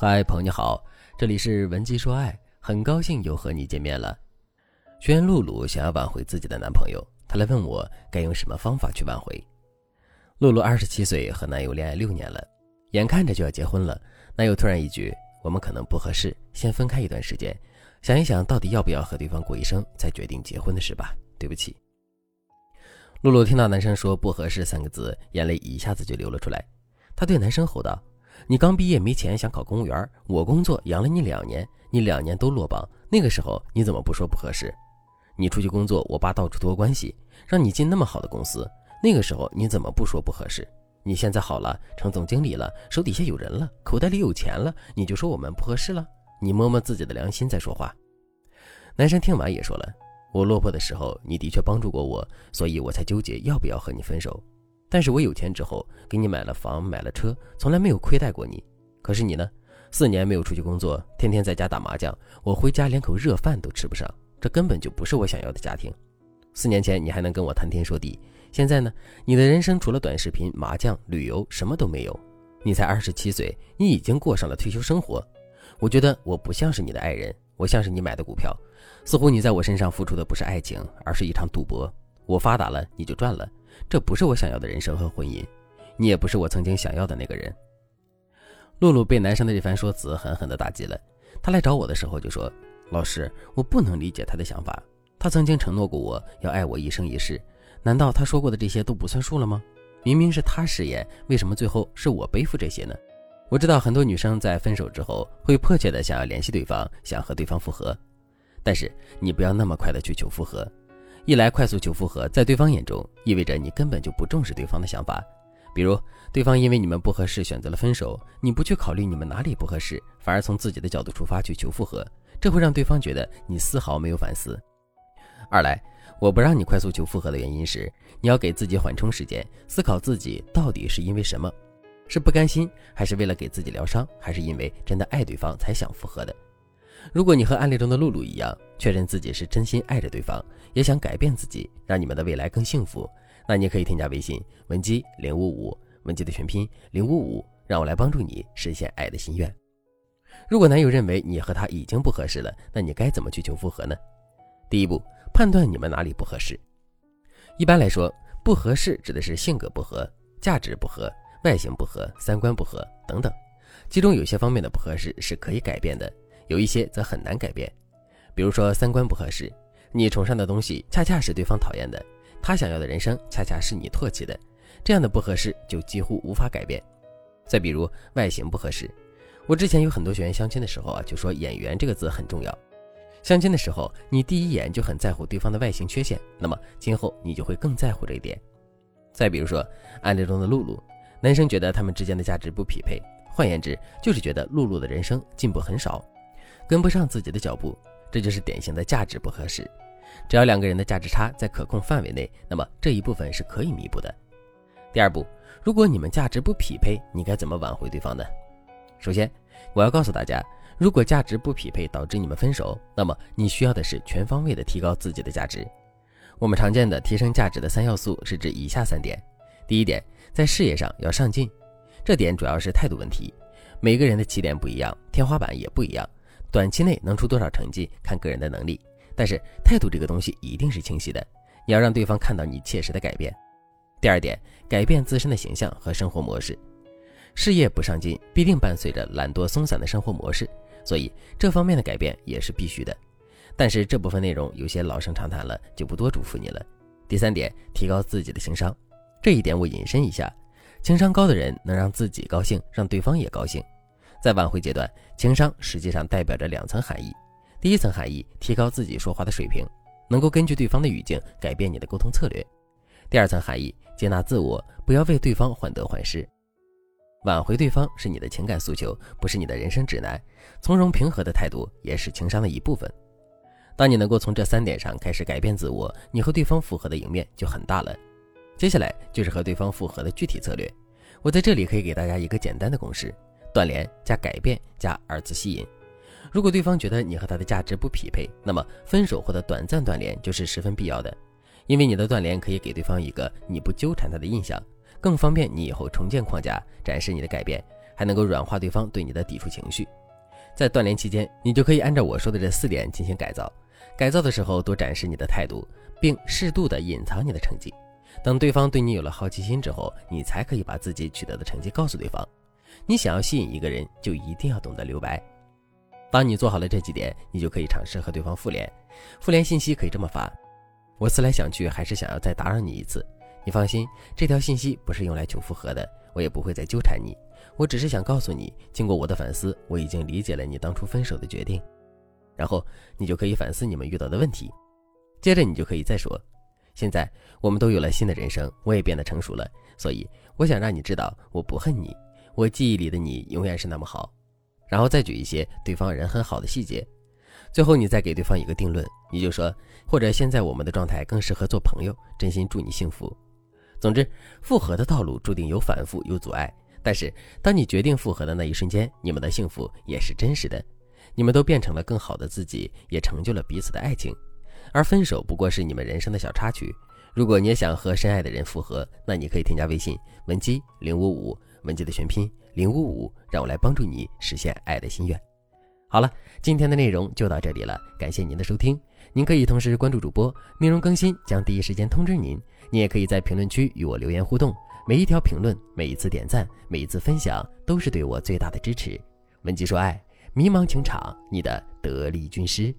嗨，朋友你好，这里是文姬说爱，很高兴又和你见面了。学员露露想要挽回自己的男朋友，她来问我该用什么方法去挽回。露露二十七岁，和男友恋爱六年了，眼看着就要结婚了，男友突然一句“我们可能不合适，先分开一段时间，想一想到底要不要和对方过一生，再决定结婚的事吧”。对不起。露露听到男生说“不合适”三个字，眼泪一下子就流了出来，她对男生吼道。你刚毕业没钱想考公务员，我工作养了你两年，你两年都落榜，那个时候你怎么不说不合适？你出去工作，我爸到处托关系，让你进那么好的公司，那个时候你怎么不说不合适？你现在好了，成总经理了，手底下有人了，口袋里有钱了，你就说我们不合适了？你摸摸自己的良心再说话。男生听完也说了，我落魄的时候，你的确帮助过我，所以我才纠结要不要和你分手。但是我有钱之后，给你买了房，买了车，从来没有亏待过你。可是你呢？四年没有出去工作，天天在家打麻将，我回家连口热饭都吃不上，这根本就不是我想要的家庭。四年前你还能跟我谈天说地，现在呢？你的人生除了短视频、麻将、旅游，什么都没有。你才二十七岁，你已经过上了退休生活。我觉得我不像是你的爱人，我像是你买的股票，似乎你在我身上付出的不是爱情，而是一场赌博。我发达了，你就赚了。这不是我想要的人生和婚姻，你也不是我曾经想要的那个人。露露被男生的这番说辞狠狠地打击了。她来找我的时候就说：“老师，我不能理解他的想法。他曾经承诺过我要爱我一生一世，难道他说过的这些都不算数了吗？明明是他誓言，为什么最后是我背负这些呢？”我知道很多女生在分手之后会迫切地想要联系对方，想和对方复合，但是你不要那么快的去求复合。一来快速求复合，在对方眼中意味着你根本就不重视对方的想法。比如，对方因为你们不合适选择了分手，你不去考虑你们哪里不合适，反而从自己的角度出发去求复合，这会让对方觉得你丝毫没有反思。二来，我不让你快速求复合的原因是，你要给自己缓冲时间，思考自己到底是因为什么，是不甘心，还是为了给自己疗伤，还是因为真的爱对方才想复合的。如果你和案例中的露露一样，确认自己是真心爱着对方，也想改变自己，让你们的未来更幸福，那你可以添加微信文姬零五五，文姬的全拼零五五，让我来帮助你实现爱的心愿。如果男友认为你和他已经不合适了，那你该怎么去求复合呢？第一步，判断你们哪里不合适。一般来说，不合适指的是性格不合、价值不合、外形不合、三观不合等等，其中有些方面的不合适是可以改变的。有一些则很难改变，比如说三观不合适，你崇尚的东西恰恰是对方讨厌的，他想要的人生恰恰是你唾弃的，这样的不合适就几乎无法改变。再比如外形不合适，我之前有很多学员相亲的时候啊，就说“眼缘”这个字很重要。相亲的时候，你第一眼就很在乎对方的外形缺陷，那么今后你就会更在乎这一点。再比如说案例中的露露，男生觉得他们之间的价值不匹配，换言之就是觉得露露的人生进步很少。跟不上自己的脚步，这就是典型的价值不合适。只要两个人的价值差在可控范围内，那么这一部分是可以弥补的。第二步，如果你们价值不匹配，你该怎么挽回对方呢？首先，我要告诉大家，如果价值不匹配导致你们分手，那么你需要的是全方位的提高自己的价值。我们常见的提升价值的三要素是指以下三点：第一点，在事业上要上进，这点主要是态度问题。每个人的起点不一样，天花板也不一样。短期内能出多少成绩看个人的能力，但是态度这个东西一定是清晰的，你要让对方看到你切实的改变。第二点，改变自身的形象和生活模式。事业不上进，必定伴随着懒惰松散的生活模式，所以这方面的改变也是必须的。但是这部分内容有些老生常谈了，就不多嘱咐你了。第三点，提高自己的情商，这一点我引申一下，情商高的人能让自己高兴，让对方也高兴。在挽回阶段，情商实际上代表着两层含义。第一层含义，提高自己说话的水平，能够根据对方的语境改变你的沟通策略；第二层含义，接纳自我，不要为对方患得患失。挽回对方是你的情感诉求，不是你的人生指南。从容平和的态度也是情商的一部分。当你能够从这三点上开始改变自我，你和对方复合的赢面就很大了。接下来就是和对方复合的具体策略。我在这里可以给大家一个简单的公式。断联加改变加二次吸引，如果对方觉得你和他的价值不匹配，那么分手或者短暂断联就是十分必要的，因为你的断联可以给对方一个你不纠缠他的印象，更方便你以后重建框架，展示你的改变，还能够软化对方对你的抵触情绪。在断联期间，你就可以按照我说的这四点进行改造。改造的时候多展示你的态度，并适度的隐藏你的成绩。等对方对你有了好奇心之后，你才可以把自己取得的成绩告诉对方。你想要吸引一个人，就一定要懂得留白。当你做好了这几点，你就可以尝试和对方复联。复联信息可以这么发：我思来想去，还是想要再打扰你一次。你放心，这条信息不是用来求复合的，我也不会再纠缠你。我只是想告诉你，经过我的反思，我已经理解了你当初分手的决定。然后你就可以反思你们遇到的问题。接着你就可以再说：现在我们都有了新的人生，我也变得成熟了，所以我想让你知道，我不恨你，我记忆里的你永远是那么好。然后再举一些对方人很好的细节。最后你再给对方一个定论，你就说：或者现在我们的状态更适合做朋友，真心祝你幸福。总之，复合的道路注定有反复有阻碍，但是当你决定复合的那一瞬间，你们的幸福也是真实的，你们都变成了更好的自己，也成就了彼此的爱情。而分手不过是你们人生的小插曲。如果你也想和深爱的人复合，那你可以添加微信文姬零五五，文姬的全拼零五五，让我来帮助你实现爱的心愿。好了，今天的内容就到这里了，感谢您的收听。您可以同时关注主播，内容更新将第一时间通知您。你也可以在评论区与我留言互动，每一条评论、每一次点赞、每一次分享，都是对我最大的支持。文姬说爱，迷茫情场，你的得力军师。